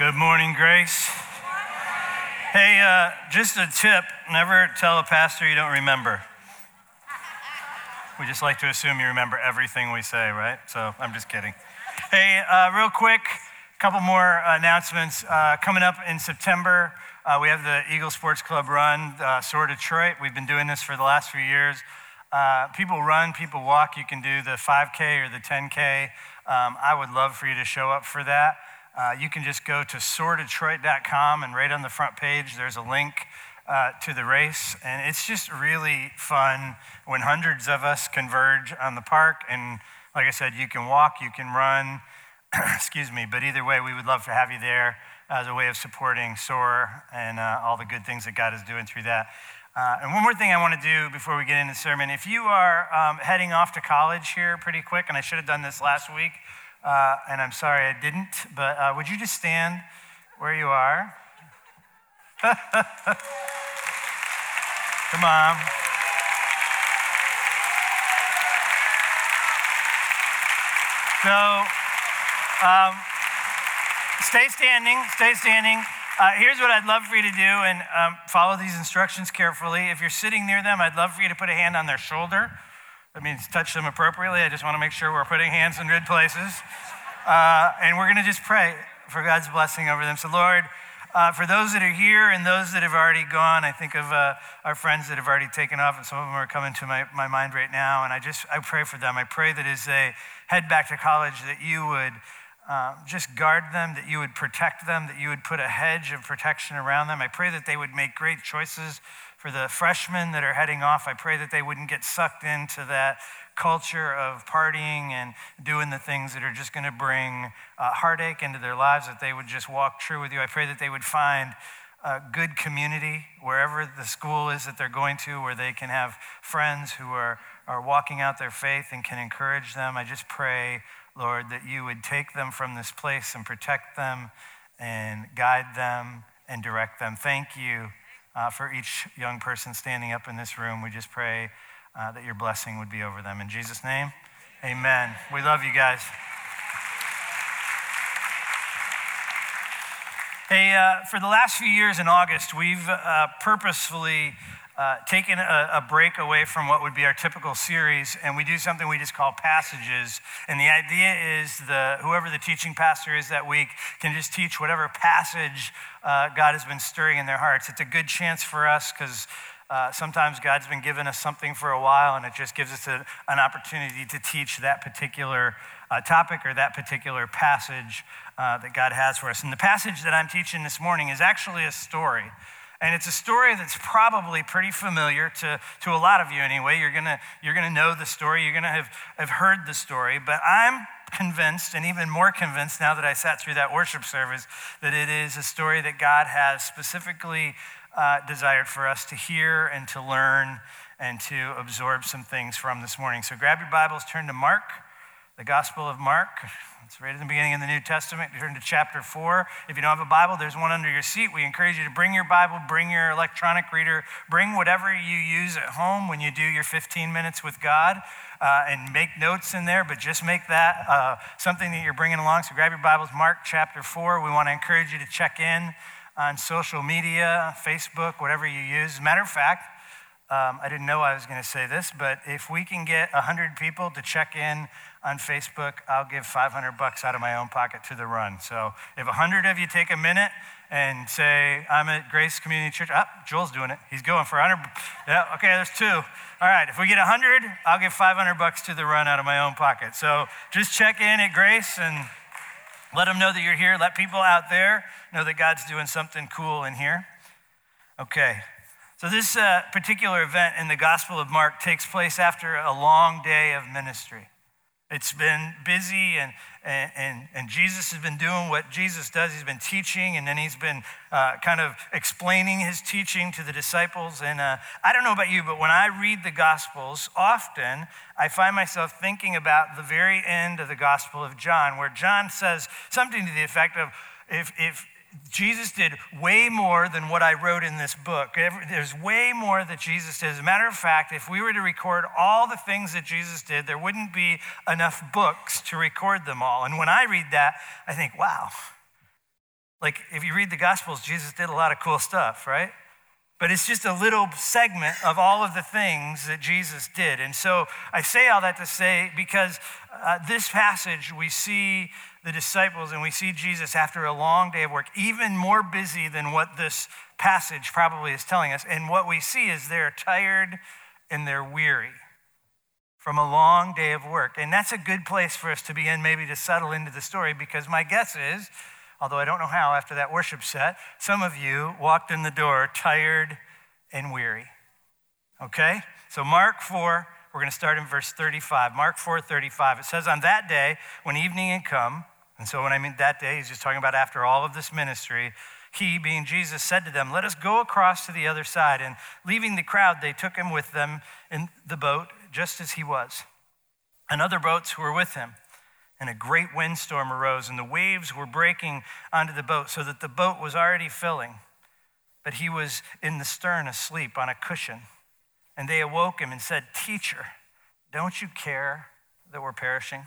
Good morning, Grace. Hey, uh, just a tip never tell a pastor you don't remember. We just like to assume you remember everything we say, right? So I'm just kidding. Hey, uh, real quick, a couple more announcements. Uh, coming up in September, uh, we have the Eagle Sports Club run, uh, Soar Detroit. We've been doing this for the last few years. Uh, people run, people walk. You can do the 5K or the 10K. Um, I would love for you to show up for that. Uh, you can just go to soardetroit.com and right on the front page, there's a link uh, to the race. And it's just really fun when hundreds of us converge on the park. And like I said, you can walk, you can run, excuse me, but either way, we would love to have you there as a way of supporting SOAR and uh, all the good things that God is doing through that. Uh, and one more thing I want to do before we get into the sermon. If you are um, heading off to college here pretty quick, and I should have done this last week, uh, and I'm sorry I didn't, but uh, would you just stand where you are? Come on. So, um, stay standing, stay standing. Uh, here's what I'd love for you to do, and um, follow these instructions carefully. If you're sitting near them, I'd love for you to put a hand on their shoulder. That means touch them appropriately. I just want to make sure we're putting hands in good places. Uh, and we're going to just pray for God's blessing over them. So, Lord, uh, for those that are here and those that have already gone, I think of uh, our friends that have already taken off, and some of them are coming to my, my mind right now. And I just I pray for them. I pray that as they head back to college, that you would um, just guard them, that you would protect them, that you would put a hedge of protection around them. I pray that they would make great choices for the freshmen that are heading off. I pray that they wouldn't get sucked into that culture of partying and doing the things that are just going to bring uh, heartache into their lives, that they would just walk true with you. I pray that they would find a good community wherever the school is that they're going to, where they can have friends who are, are walking out their faith and can encourage them. I just pray Lord, that you would take them from this place and protect them and guide them and direct them. Thank you uh, for each young person standing up in this room. We just pray uh, that your blessing would be over them. In Jesus' name, amen. We love you guys. Hey, uh, for the last few years in August, we've uh, purposefully uh, taken a, a, break away from what would be our typical series, and we do something we just call passages. And the idea is the whoever the teaching pastor is that week can just teach whatever passage uh, God has been stirring in their hearts. It's a good chance for us because. Uh, sometimes God's been giving us something for a while, and it just gives us a, an opportunity to teach that particular uh, topic or that particular passage uh, that God has for us. And the passage that I'm teaching this morning is actually a story. And it's a story that's probably pretty familiar to, to a lot of you anyway. You're gonna, you're gonna know the story, you're gonna have, have heard the story, but I'm convinced, and even more convinced now that I sat through that worship service, that it is a story that God has specifically uh, desired for us to hear and to learn and to absorb some things from this morning. So grab your Bibles, turn to Mark, the Gospel of Mark. Right at the beginning of the New Testament. Turn to chapter 4. If you don't have a Bible, there's one under your seat. We encourage you to bring your Bible, bring your electronic reader, bring whatever you use at home when you do your 15 minutes with God, uh, and make notes in there, but just make that uh, something that you're bringing along. So grab your Bibles, Mark chapter 4. We want to encourage you to check in on social media, Facebook, whatever you use. As a matter of fact, um, I didn't know I was going to say this, but if we can get 100 people to check in on Facebook, I'll give 500 bucks out of my own pocket to the run. So if 100 of you take a minute and say, I'm at Grace Community Church, ah, Joel's doing it. He's going for 100. Yeah, okay, there's two. All right, if we get 100, I'll give 500 bucks to the run out of my own pocket. So just check in at Grace and let them know that you're here. Let people out there know that God's doing something cool in here. Okay, so this uh, particular event in the Gospel of Mark takes place after a long day of ministry. It's been busy, and, and, and Jesus has been doing what Jesus does. He's been teaching, and then he's been uh, kind of explaining his teaching to the disciples. And uh, I don't know about you, but when I read the Gospels, often I find myself thinking about the very end of the Gospel of John, where John says something to the effect of, if, if, Jesus did way more than what I wrote in this book. There's way more that Jesus did. As a matter of fact, if we were to record all the things that Jesus did, there wouldn't be enough books to record them all. And when I read that, I think, wow, Like, if you read the Gospels, Jesus did a lot of cool stuff, right? But it's just a little segment of all of the things that Jesus did. And so I say all that to say because uh, this passage, we see the disciples and we see Jesus after a long day of work, even more busy than what this passage probably is telling us. And what we see is they're tired and they're weary from a long day of work. And that's a good place for us to begin, maybe to settle into the story, because my guess is, although I don't know how after that worship set, some of you walked in the door tired and weary. Okay? So, Mark 4, we're going to start in verse 35. Mark 4 35. It says, On that day, when evening had come, and so when I mean that day, he's just talking about after all of this ministry, he, being Jesus, said to them, Let us go across to the other side. And leaving the crowd, they took him with them in the boat, just as he was. And other boats were with him. And a great windstorm arose, and the waves were breaking onto the boat, so that the boat was already filling. But he was in the stern asleep on a cushion. And they awoke him and said, Teacher, don't you care that we're perishing?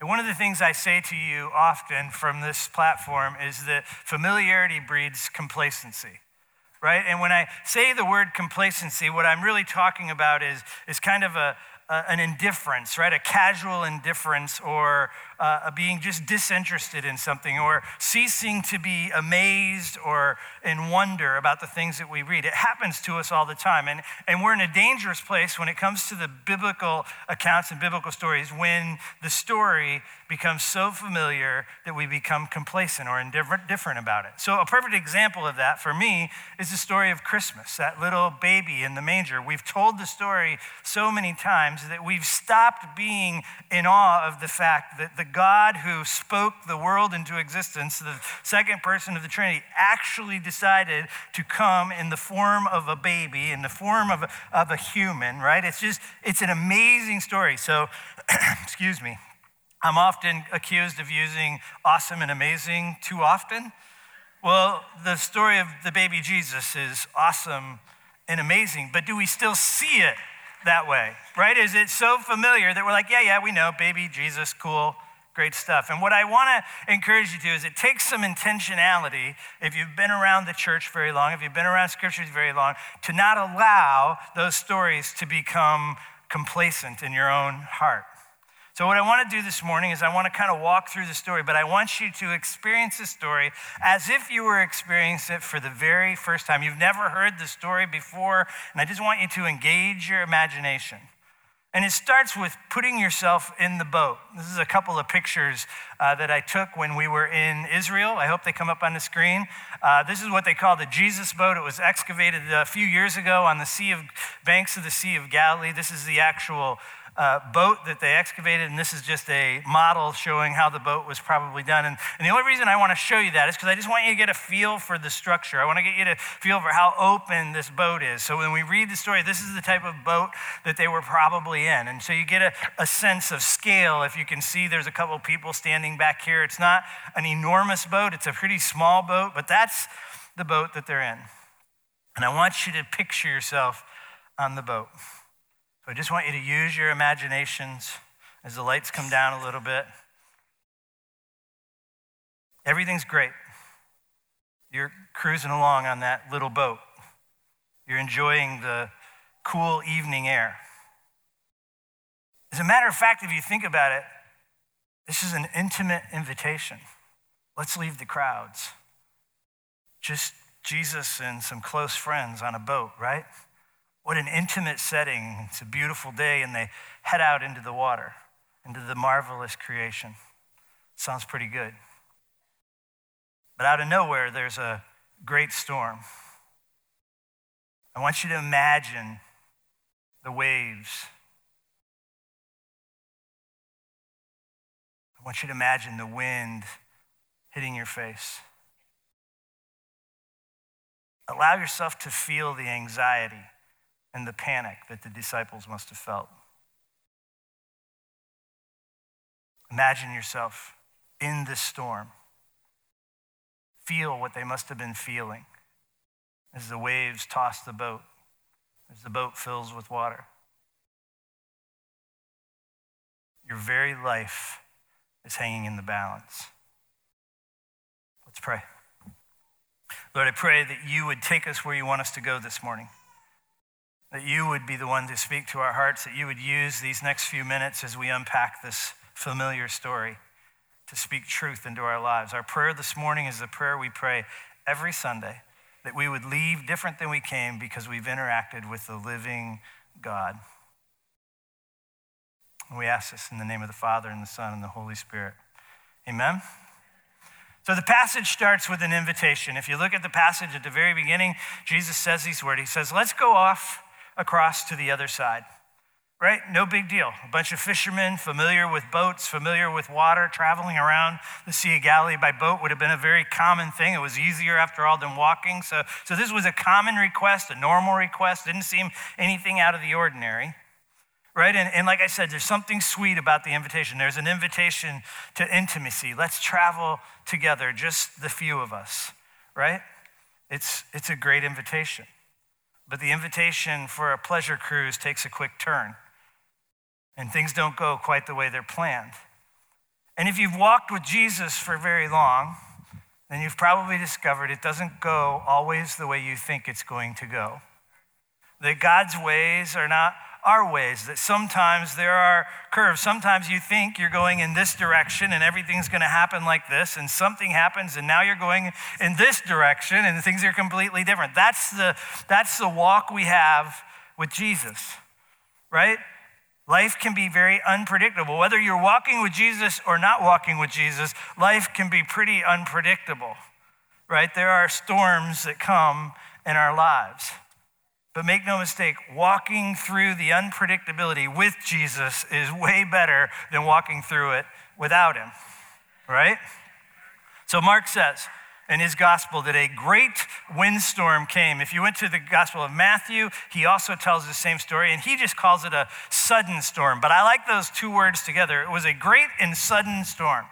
And one of the things I say to you often from this platform is that familiarity breeds complacency right? And when I say the word complacency, what I'm really talking about is, is kind of a, uh, an indifference, right? A casual indifference or uh, being just disinterested in something or ceasing to be amazed or in wonder about the things that we read. It happens to us all the time. And, and we're in a dangerous place when it comes to the biblical accounts and biblical stories when the story becomes so familiar that we become complacent or indifferent about it. So, a perfect example of that for me is the story of Christmas, that little baby in the manger. We've told the story so many times times that we've stopped being in awe of the fact that the God who spoke the world into existence, the second person of the Trinity, actually decided to come in the form of a baby, in the form of a, of a human, right? It's just, it's an amazing story. So, excuse me. I'm often accused of using awesome and amazing too often. Well, the story of the baby Jesus is awesome and amazing, but do we still see it that way, right? Is it so familiar that we're like, yeah, yeah, we know, baby Jesus, cool, great stuff. And what I want to encourage you to is it takes some intentionality, if you've been around the church very long, if you've been around scriptures very long, to not allow those stories to become complacent in your own heart. So, what I want to do this morning is I want to kind of walk through the story, but I want you to experience the story as if you were experiencing it for the very first time. You've never heard the story before, and I just want you to engage your imagination. And it starts with putting yourself in the boat. This is a couple of pictures uh, that I took when we were in Israel. I hope they come up on the screen. Uh, this is what they call the Jesus boat. It was excavated a few years ago on the sea of banks of the Sea of Galilee. This is the actual uh, boat that they excavated, and this is just a model showing how the boat was probably done. And, and the only reason I want to show you that is because I just want you to get a feel for the structure. I want to get you to feel for how open this boat is. So when we read the story, this is the type of boat that they were probably in. And so you get a, a sense of scale. If you can see, there's a couple people standing back here. It's not an enormous boat, it's a pretty small boat, but that's the boat that they're in. And I want you to picture yourself on the boat. So I just want you to use your imaginations as the lights come down a little bit. Everything's great. You're cruising along on that little boat. You're enjoying the cool evening air. As a matter of fact, if you think about it, this is an intimate invitation. Let's leave the crowds. Just Jesus and some close friends on a boat, right? What an intimate setting. It's a beautiful day, and they head out into the water, into the marvelous creation. Sounds pretty good. But out of nowhere, there's a great storm. I want you to imagine the waves. I want you to imagine the wind hitting your face. allow yourself to feel the anxiety and the panic that the disciples must have felt. Imagine yourself in this storm. Feel what they must have been feeling as the waves toss the boat, as the boat fills with water. Your very life is hanging in the balance. Let's pray. Lord, I pray that you would take us where you want us to go this morning. That you would be the one to speak to our hearts, that you would use these next few minutes as we unpack this familiar story to speak truth into our lives. Our prayer this morning is the prayer we pray every Sunday that we would leave different than we came because we've interacted with the living God. And we ask this in the name of the Father, and the Son, and the Holy Spirit. Amen. So the passage starts with an invitation. If you look at the passage at the very beginning, Jesus says these words He says, Let's go off across to the other side right? No big deal. A bunch of fishermen familiar with boats, familiar with water, traveling around the Sea of Galilee by boat would have been a very common thing. It was easier after all than walking. So, so this was a common request, a normal request, didn't seem anything out of the ordinary. Right? And, and like I said, there's something sweet about the invitation. There's an invitation to intimacy. Let's travel together, just the few of us, right? It's, it's a great invitation. But the invitation for a pleasure cruise takes a quick turn and things don't go quite the way they're planned. And if you've walked with Jesus for very long, then you've probably discovered it doesn't go always the way you think it's going to go. That God's ways are not our ways, that sometimes there are curves. Sometimes you think you're going in this direction and everything's going to happen like this, and something happens, and now you're going in this direction and things are completely different. That's the, that's the walk we have with Jesus, right? Life can be very unpredictable. Whether you're walking with Jesus or not walking with Jesus, life can be pretty unpredictable, right? There are storms that come in our lives. But make no mistake, walking through the unpredictability with Jesus is way better than walking through it without him, right? So Mark says, in his gospel that a great windstorm came. If you went to the gospel of Matthew, he also tells the same story, and he just calls it a sudden storm. But I like those two words together. It was a great and sudden storm.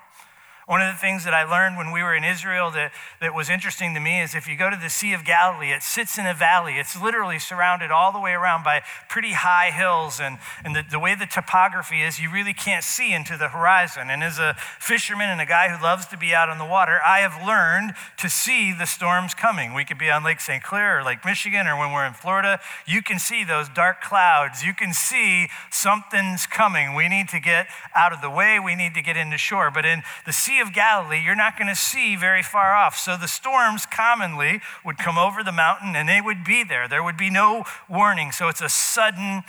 One of the things that I learned when we were in Israel that, that was interesting to me is if you go to the Sea of Galilee, it sits in a valley. It's literally surrounded all the way around by pretty high hills. And, and the, the way the topography is, you really can't see into the horizon. And as a fisherman and a guy who loves to be out on the water, I have learned to see the storms coming. We could be on Lake St. Clair or Lake Michigan or when we're in Florida. You can see those dark clouds. You can see something's coming. We need to get out of the way. We need to get into shore. But in the Sea Sea of Galilee, you're not going to see very far off. So the storms commonly would come over the mountain and they would be there. There would be no warning. So it's a sudden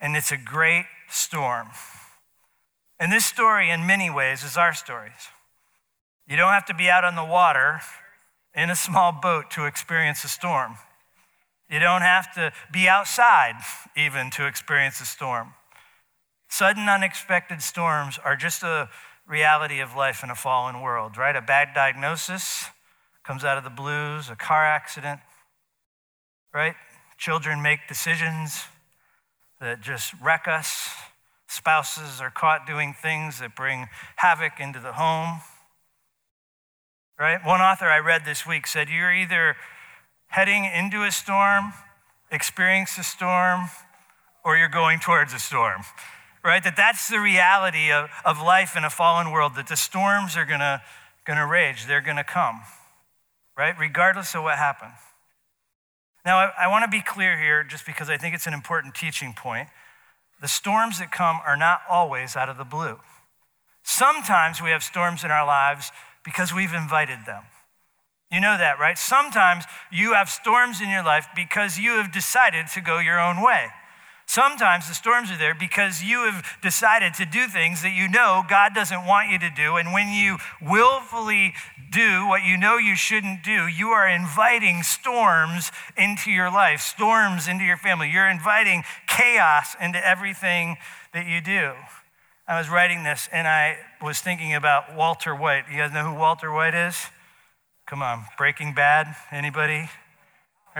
and it's a great storm. And this story, in many ways, is our stories. You don't have to be out on the water in a small boat to experience a storm. You don't have to be outside even to experience a storm. Sudden, unexpected storms are just a reality of life in a fallen world, right? A bad diagnosis comes out of the blues, a car accident, right? Children make decisions that just wreck us. Spouses are caught doing things that bring havoc into the home. Right? One author I read this week said you're either heading into a storm, experience a storm, or you're going towards a storm right? That that's the reality of, of life in a fallen world, that the storms are gonna, gonna rage, they're gonna come, right? Regardless of what happens. Now, I, I wanna be clear here just because I think it's an important teaching point. The storms that come are not always out of the blue. Sometimes we have storms in our lives because we've invited them. You know that, right? Sometimes you have storms in your life because you have decided to go your own way. Sometimes the storms are there because you have decided to do things that you know God doesn't want you to do. And when you willfully do what you know you shouldn't do, you are inviting storms into your life, storms into your family. You're inviting chaos into everything that you do. I was writing this and I was thinking about Walter White. You guys know who Walter White is? Come on, Breaking Bad? Anybody?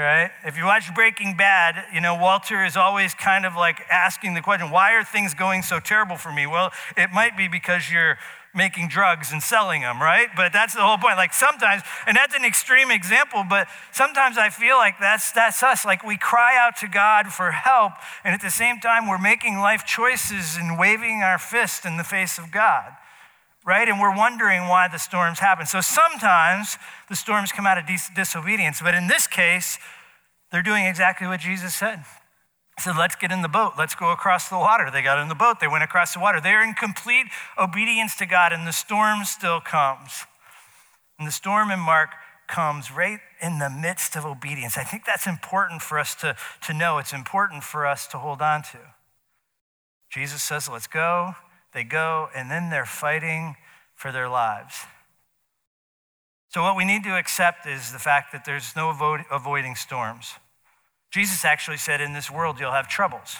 Right? If you watch Breaking Bad, you know, Walter is always kind of like asking the question, why are things going so terrible for me? Well, it might be because you're making drugs and selling them, right? But that's the whole point. Like sometimes, and that's an extreme example, but sometimes I feel like that's that's us. Like we cry out to God for help, and at the same time we're making life choices and waving our fist in the face of God. Right? And we're wondering why the storms happen. So sometimes the storms come out of dis- disobedience, but in this case, they're doing exactly what Jesus said He said, Let's get in the boat. Let's go across the water. They got in the boat. They went across the water. They're in complete obedience to God, and the storm still comes. And the storm in Mark comes right in the midst of obedience. I think that's important for us to, to know. It's important for us to hold on to. Jesus says, Let's go. They go, and then they're fighting for their lives. So, what we need to accept is the fact that there's no avoiding storms. Jesus actually said, In this world, you'll have troubles.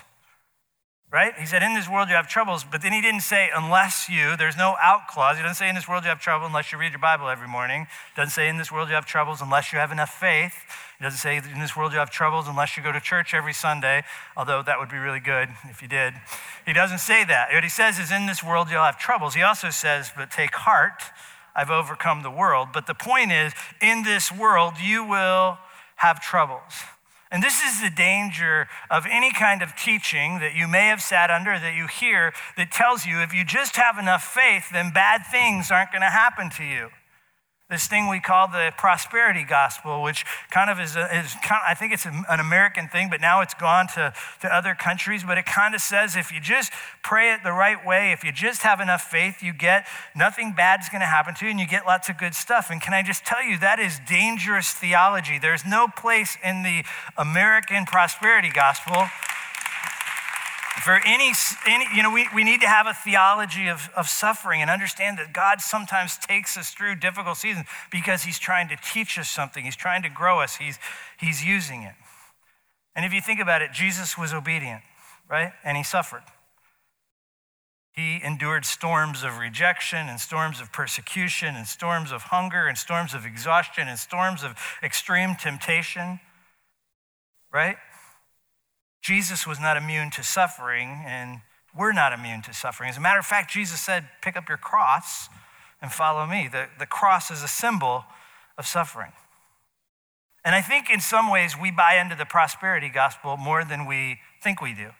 Right? He said, In this world, you have troubles, but then he didn't say, Unless you, there's no out clause. He doesn't say, In this world, you have trouble unless you read your Bible every morning. Doesn't say, In this world, you have troubles unless you have enough faith. He doesn't say, In this world, you have troubles unless you go to church every Sunday, although that would be really good if you did. He doesn't say that. What he says is, In this world, you'll have troubles. He also says, But take heart, I've overcome the world. But the point is, in this world, you will have troubles. And this is the danger of any kind of teaching that you may have sat under, that you hear, that tells you if you just have enough faith, then bad things aren't going to happen to you this thing we call the prosperity gospel, which kind of is, a, is kind of, I think it's an American thing, but now it's gone to, to other countries. But it kind of says if you just pray it the right way, if you just have enough faith, you get nothing bad is going to happen to you and you get lots of good stuff. And can I just tell you, that is dangerous theology. There's no place in the American prosperity gospel for any, any you know, we, we need to have a theology of, of suffering and understand that God sometimes takes us through difficult seasons because He's trying to teach us something. He's trying to grow us. He's, he's using it. And if you think about it, Jesus was obedient, right? And He suffered. He endured storms of rejection and storms of persecution and storms of hunger and storms of exhaustion and storms of extreme temptation, right? Jesus was not immune to suffering, and we're not immune to suffering. As a matter of fact, Jesus said, Pick up your cross and follow me. The, the cross is a symbol of suffering. And I think in some ways we buy into the prosperity gospel more than we think we do.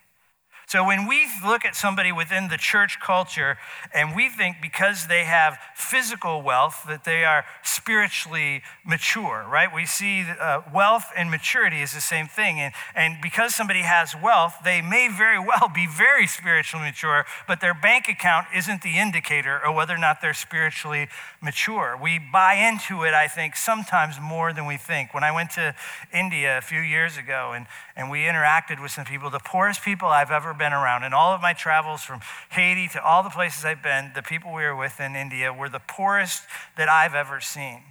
So when we look at somebody within the church culture and we think because they have physical wealth that they are spiritually mature, right? We see uh, wealth and maturity is the same thing. And, and because somebody has wealth, they may very well be very spiritually mature, but their bank account isn't the indicator of whether or not they're spiritually mature. We buy into it, I think, sometimes more than we think. When I went to India a few years ago and, and we interacted with some people, the poorest people I've ever been around. In all of my travels from Haiti to all the places I've been, the people we were with in India were the poorest that I've ever seen.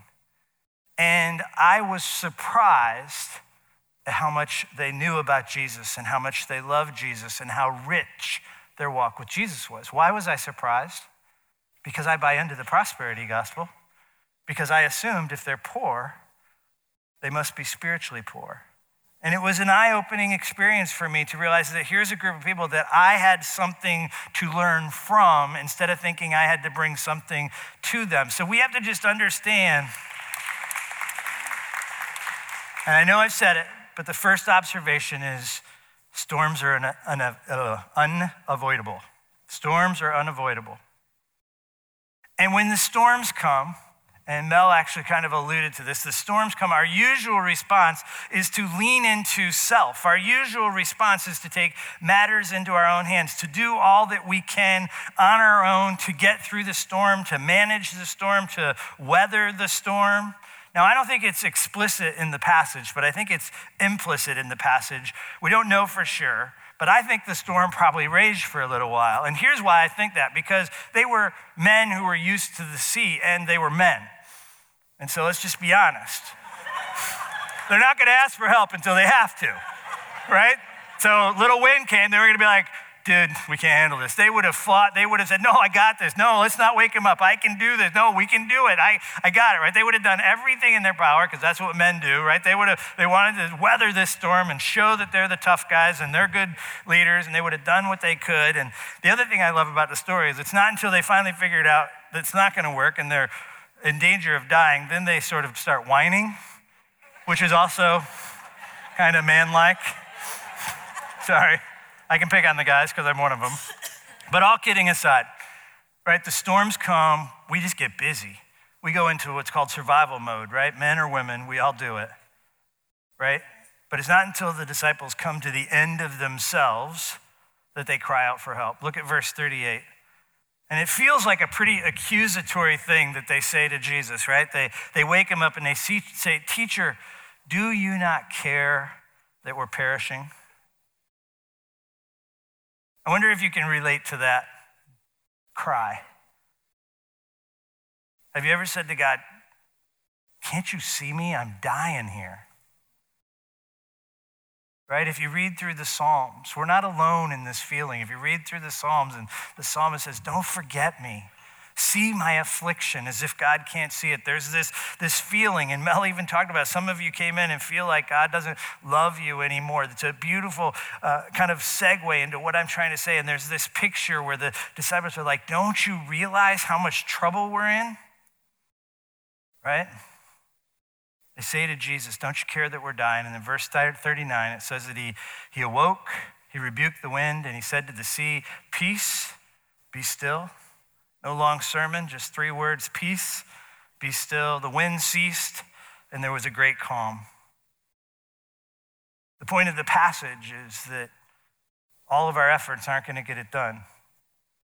And I was surprised at how much they knew about Jesus and how much they loved Jesus and how rich their walk with Jesus was. Why was I surprised? Because I buy into the prosperity gospel. Because I assumed if they're poor, they must be spiritually poor. And it was an eye opening experience for me to realize that here's a group of people that I had something to learn from instead of thinking I had to bring something to them. So we have to just understand. And I know I've said it, but the first observation is storms are uh, unavoidable. Storms are unavoidable. And when the storms come, and Mel actually kind of alluded to this. The storms come. Our usual response is to lean into self. Our usual response is to take matters into our own hands, to do all that we can on our own to get through the storm, to manage the storm, to weather the storm. Now, I don't think it's explicit in the passage, but I think it's implicit in the passage. We don't know for sure. But I think the storm probably raged for a little while. And here's why I think that because they were men who were used to the sea and they were men. And so let's just be honest. They're not going to ask for help until they have to, right? So little wind came, they were going to be like, dude, we can't handle this. They would have fought. They would have said, no, I got this. No, let's not wake him up. I can do this. No, we can do it. I, I got it, right? They would have done everything in their power because that's what men do, right? They would have, they wanted to weather this storm and show that they're the tough guys and they're good leaders and they would have done what they could. And the other thing I love about the story is it's not until they finally figured out that it's not going to work and they're in danger of dying, then they sort of start whining, which is also kind of man-like. Sorry. I can pick on the guys because I'm one of them. But all kidding aside, right? The storms come, we just get busy. We go into what's called survival mode, right? Men or women, we all do it, right? But it's not until the disciples come to the end of themselves that they cry out for help. Look at verse 38. And it feels like a pretty accusatory thing that they say to Jesus, right? They, they wake him up and they say, Teacher, do you not care that we're perishing? I wonder if you can relate to that cry. Have you ever said to God, Can't you see me? I'm dying here. Right? If you read through the Psalms, we're not alone in this feeling. If you read through the Psalms and the psalmist says, Don't forget me see my affliction as if God can't see it. There's this, this feeling, and Mel even talked about some of you came in and feel like God doesn't love you anymore. It's a beautiful uh, kind of segue into what I'm trying to say. And there's this picture where the disciples are like, Don't you realize how much trouble we're in? Right? They say to Jesus, Don't you care that we're dying? And in verse 39, it says that he, he awoke, he rebuked the wind, and he said to the sea, Peace, be still. No long sermon, just three words peace, be still. The wind ceased, and there was a great calm. The point of the passage is that all of our efforts aren't going to get it done.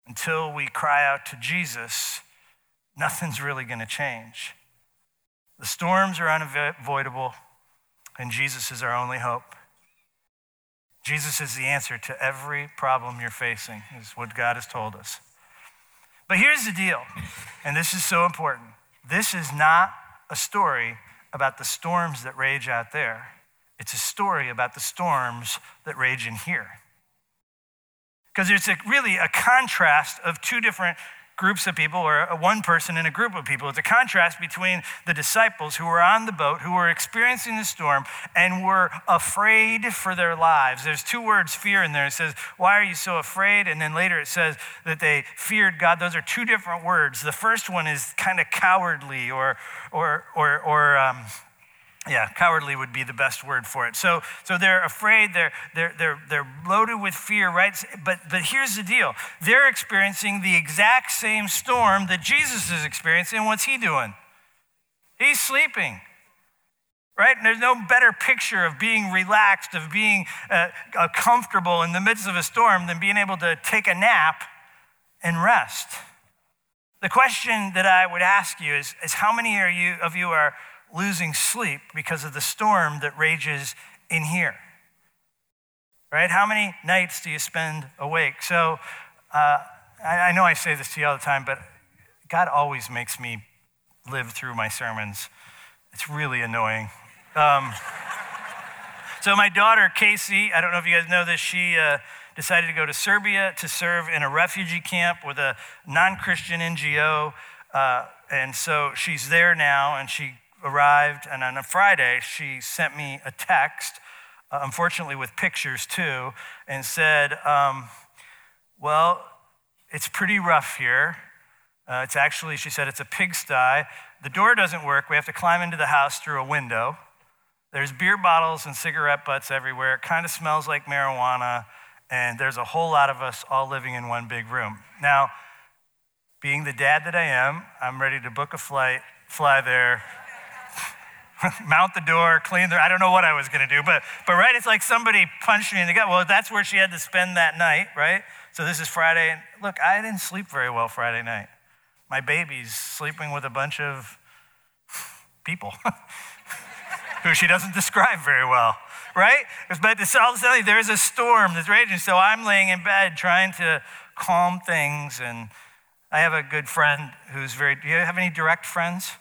Until we cry out to Jesus, nothing's really going to change. The storms are unavoidable, and Jesus is our only hope. Jesus is the answer to every problem you're facing, is what God has told us. But here's the deal, and this is so important. This is not a story about the storms that rage out there. It's a story about the storms that rage in here. Because it's a, really a contrast of two different groups of people or one person in a group of people. It's a contrast between the disciples who were on the boat, who were experiencing the storm, and were afraid for their lives. There's two words, fear, in there. It says, Why are you so afraid? And then later it says that they feared God. Those are two different words. The first one is kind of cowardly or, or, or, or, um, yeah, cowardly would be the best word for it. So, so they're afraid, they're, they're, they're, they're loaded with fear, right? But, but here's the deal they're experiencing the exact same storm that Jesus is experiencing. What's he doing? He's sleeping. Right? And there's no better picture of being relaxed, of being uh, comfortable in the midst of a storm than being able to take a nap and rest. The question that I would ask you is, is how many are you, of you are losing sleep because of the storm that rages in here. Right? How many nights do you spend awake? So uh, I, I know I say this to you all the time, but God always makes me live through my sermons. It's really annoying. Um, so my daughter, Casey, I don't know if you guys know this, she uh, decided to go to Serbia to serve in a refugee camp with a non Christian NGO. Uh, and so she's there now, and she arrived, and on a Friday, she sent me a text, uh, unfortunately with pictures too, and said, um, Well, it's pretty rough here. Uh, it's actually, she said, it's a pigsty. The door doesn't work. We have to climb into the house through a window. There's beer bottles and cigarette butts everywhere. It kind of smells like marijuana. And there's a whole lot of us all living in one big room. Now, being the dad that I am, I'm ready to book a flight, fly there, mount the door, clean the. I don't know what I was going to do, but but right, it's like somebody punched me in the gut. Well, that's where she had to spend that night, right? So this is Friday, and look, I didn't sleep very well Friday night. My baby's sleeping with a bunch of people who she doesn't describe very well, right? But all of a sudden, there's a storm that's raging. So I'm laying in bed trying to calm things, and I have a good friend who's very. Do you have any direct friends?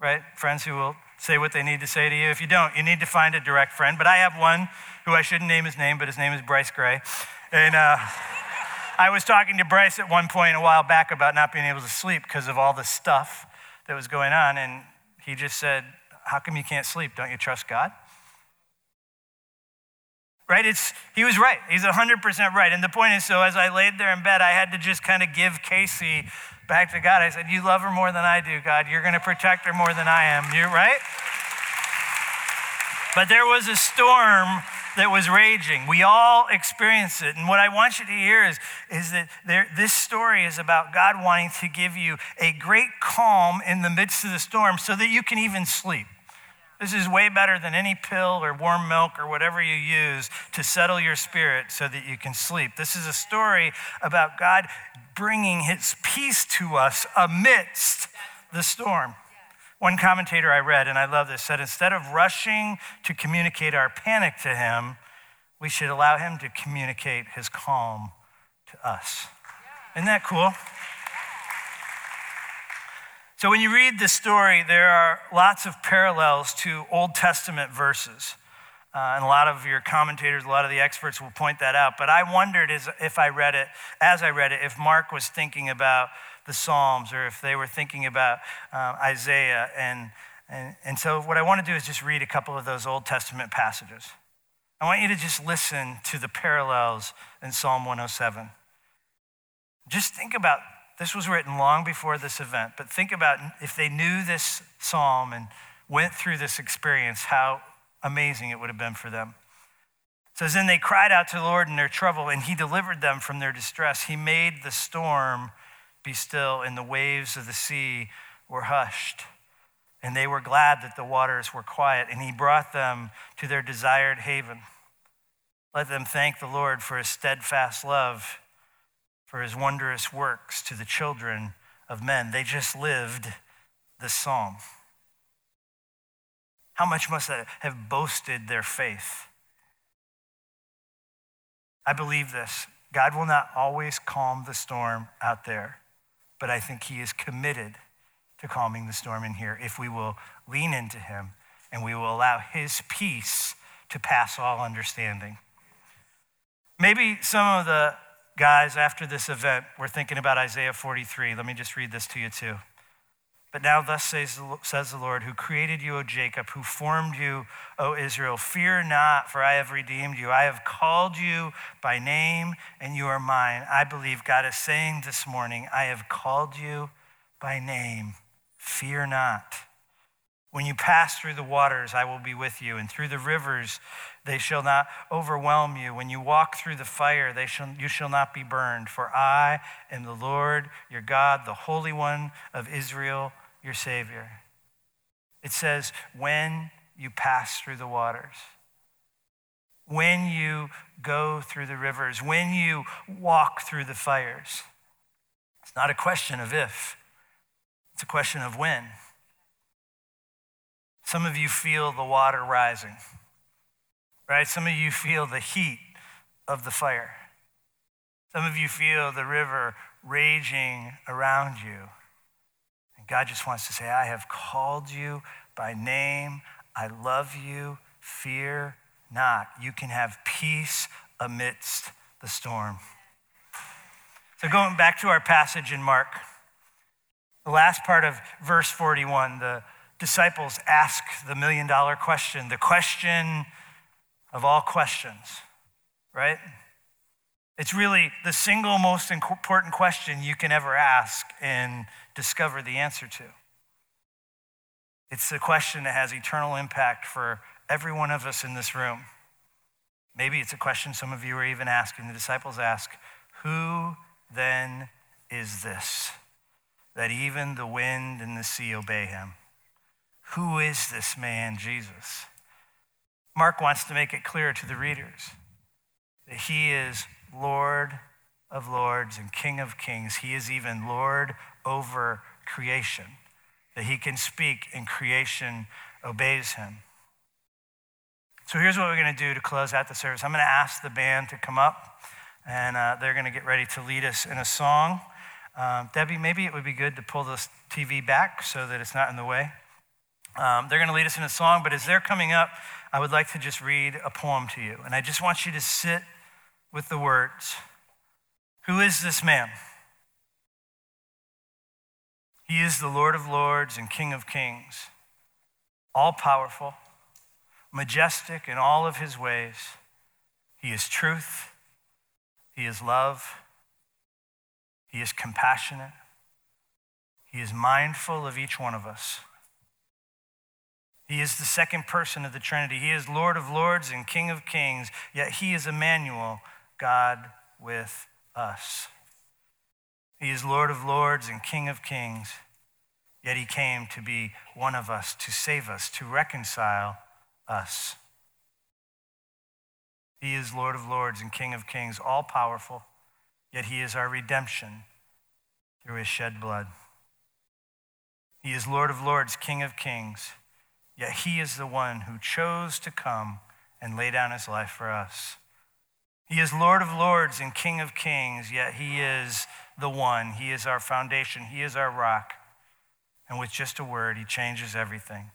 Right, friends who will say what they need to say to you. If you don't, you need to find a direct friend. But I have one who I shouldn't name his name, but his name is Bryce Gray. And uh, I was talking to Bryce at one point a while back about not being able to sleep because of all the stuff that was going on. And he just said, How come you can't sleep? Don't you trust God? Right? It's, he was right. He's 100% right. And the point is so as I laid there in bed, I had to just kind of give Casey back to God. I said, You love her more than I do, God. You're going to protect her more than I am. You're right? But there was a storm that was raging. We all experienced it. And what I want you to hear is, is that there, this story is about God wanting to give you a great calm in the midst of the storm so that you can even sleep. This is way better than any pill or warm milk or whatever you use to settle your spirit so that you can sleep. This is a story about God bringing his peace to us amidst the storm. One commentator I read, and I love this, said instead of rushing to communicate our panic to him, we should allow him to communicate his calm to us. Isn't that cool? So, when you read this story, there are lots of parallels to Old Testament verses. Uh, and a lot of your commentators, a lot of the experts will point that out. But I wondered as, if I read it, as I read it, if Mark was thinking about the Psalms or if they were thinking about uh, Isaiah. And, and, and so, what I want to do is just read a couple of those Old Testament passages. I want you to just listen to the parallels in Psalm 107. Just think about this was written long before this event, but think about if they knew this psalm and went through this experience, how amazing it would have been for them. It says, Then they cried out to the Lord in their trouble, and he delivered them from their distress. He made the storm be still, and the waves of the sea were hushed. And they were glad that the waters were quiet, and he brought them to their desired haven. Let them thank the Lord for his steadfast love for his wondrous works to the children of men. They just lived the psalm. How much must they have boasted their faith? I believe this God will not always calm the storm out there, but I think he is committed to calming the storm in here if we will lean into him and we will allow his peace to pass all understanding. Maybe some of the Guys, after this event, we're thinking about Isaiah 43. Let me just read this to you too. But now, thus says, says the Lord, who created you, O Jacob, who formed you, O Israel, fear not, for I have redeemed you. I have called you by name, and you are mine. I believe God is saying this morning, I have called you by name. Fear not. When you pass through the waters, I will be with you, and through the rivers, they shall not overwhelm you. When you walk through the fire, they shall, you shall not be burned. For I am the Lord your God, the Holy One of Israel, your Savior. It says, when you pass through the waters, when you go through the rivers, when you walk through the fires. It's not a question of if, it's a question of when. Some of you feel the water rising right? Some of you feel the heat of the fire. Some of you feel the river raging around you. And God just wants to say, I have called you by name. I love you. Fear not. You can have peace amidst the storm. So, going back to our passage in Mark, the last part of verse 41, the disciples ask the million dollar question, the question of all questions, right? It's really the single most important question you can ever ask and discover the answer to. It's the question that has eternal impact for every one of us in this room. Maybe it's a question some of you are even asking. The disciples ask, Who then is this that even the wind and the sea obey him? Who is this man, Jesus? Mark wants to make it clear to the readers that he is Lord of lords and King of kings. He is even Lord over creation, that he can speak and creation obeys him. So here's what we're going to do to close out the service. I'm going to ask the band to come up, and uh, they're going to get ready to lead us in a song. Um, Debbie, maybe it would be good to pull this TV back so that it's not in the way. Um, they're going to lead us in a song, but as they're coming up, I would like to just read a poem to you. And I just want you to sit with the words Who is this man? He is the Lord of lords and King of kings, all powerful, majestic in all of his ways. He is truth, he is love, he is compassionate, he is mindful of each one of us. He is the second person of the Trinity. He is Lord of lords and King of kings, yet he is Emmanuel, God with us. He is Lord of lords and King of kings, yet he came to be one of us, to save us, to reconcile us. He is Lord of lords and King of kings, all powerful, yet he is our redemption through his shed blood. He is Lord of lords, King of kings Yet he is the one who chose to come and lay down his life for us. He is Lord of lords and King of kings, yet he is the one. He is our foundation, he is our rock. And with just a word, he changes everything.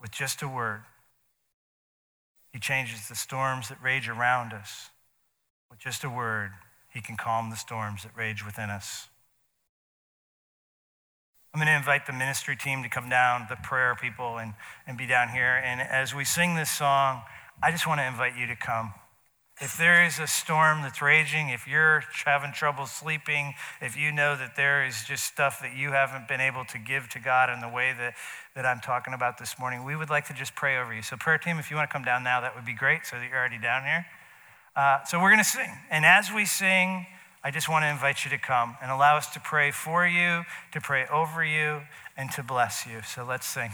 With just a word, he changes the storms that rage around us. With just a word, he can calm the storms that rage within us. I'm going to invite the ministry team to come down, the prayer people, and, and be down here. And as we sing this song, I just want to invite you to come. If there is a storm that's raging, if you're having trouble sleeping, if you know that there is just stuff that you haven't been able to give to God in the way that, that I'm talking about this morning, we would like to just pray over you. So, prayer team, if you want to come down now, that would be great so that you're already down here. Uh, so, we're going to sing. And as we sing, I just want to invite you to come and allow us to pray for you, to pray over you, and to bless you. So let's sing.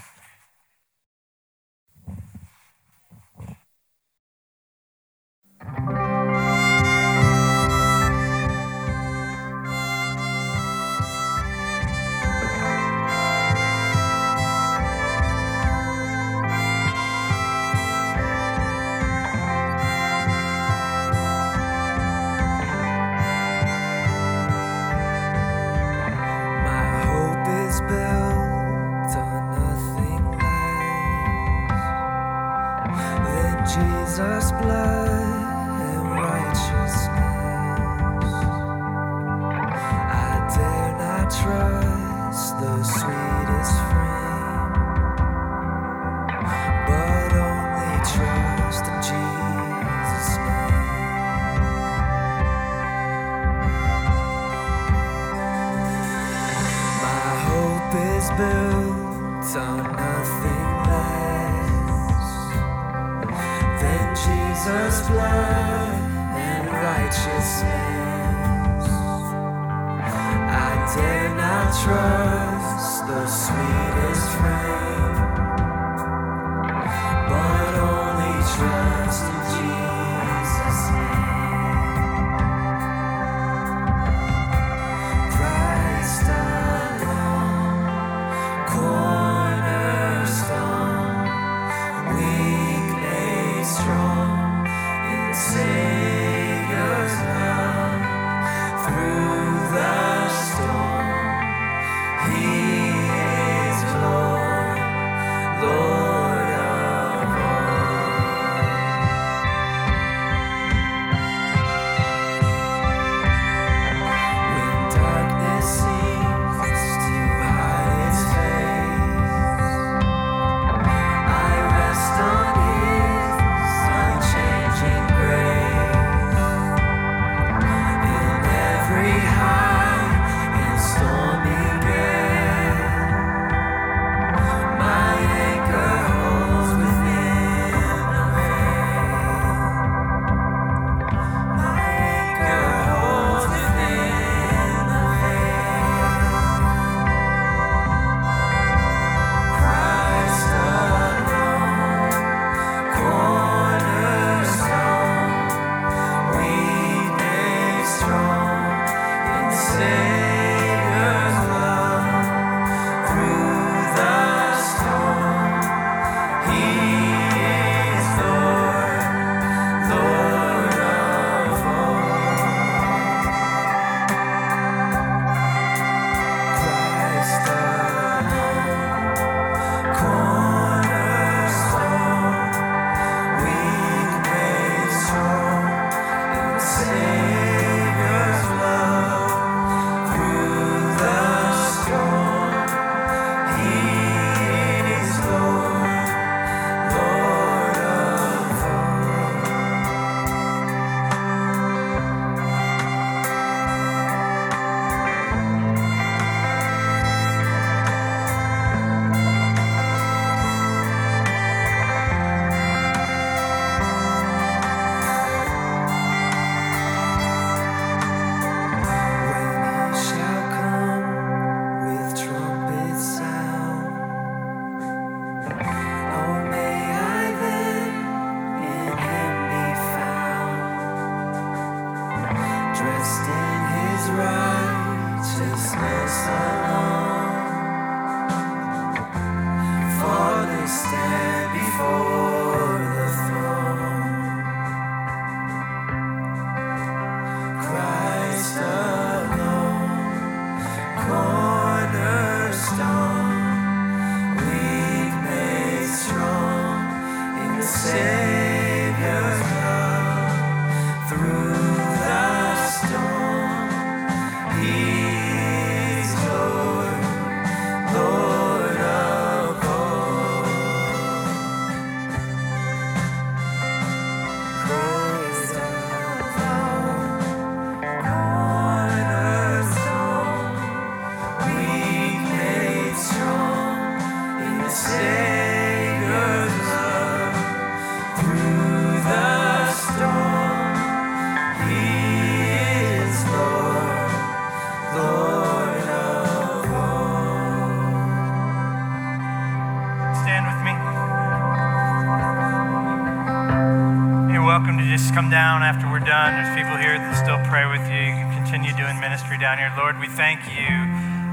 Come down after we're done. There's people here that still pray with you. You can continue doing ministry down here. Lord, we thank you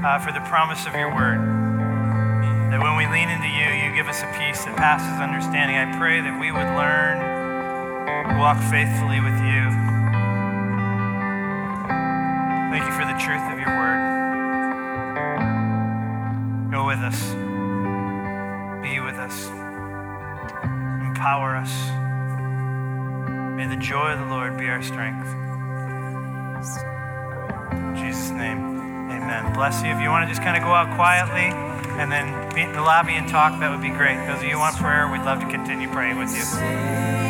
uh, for the promise of your word. That when we lean into you, you give us a peace that passes understanding. I pray that we would learn to walk faithfully with you. Thank you for the truth of your word. Go with us. Joy of the Lord be our strength. In Jesus' name, amen. Bless you. If you want to just kind of go out quietly and then meet in the lobby and talk, that would be great. Those of you who want prayer, we'd love to continue praying with you.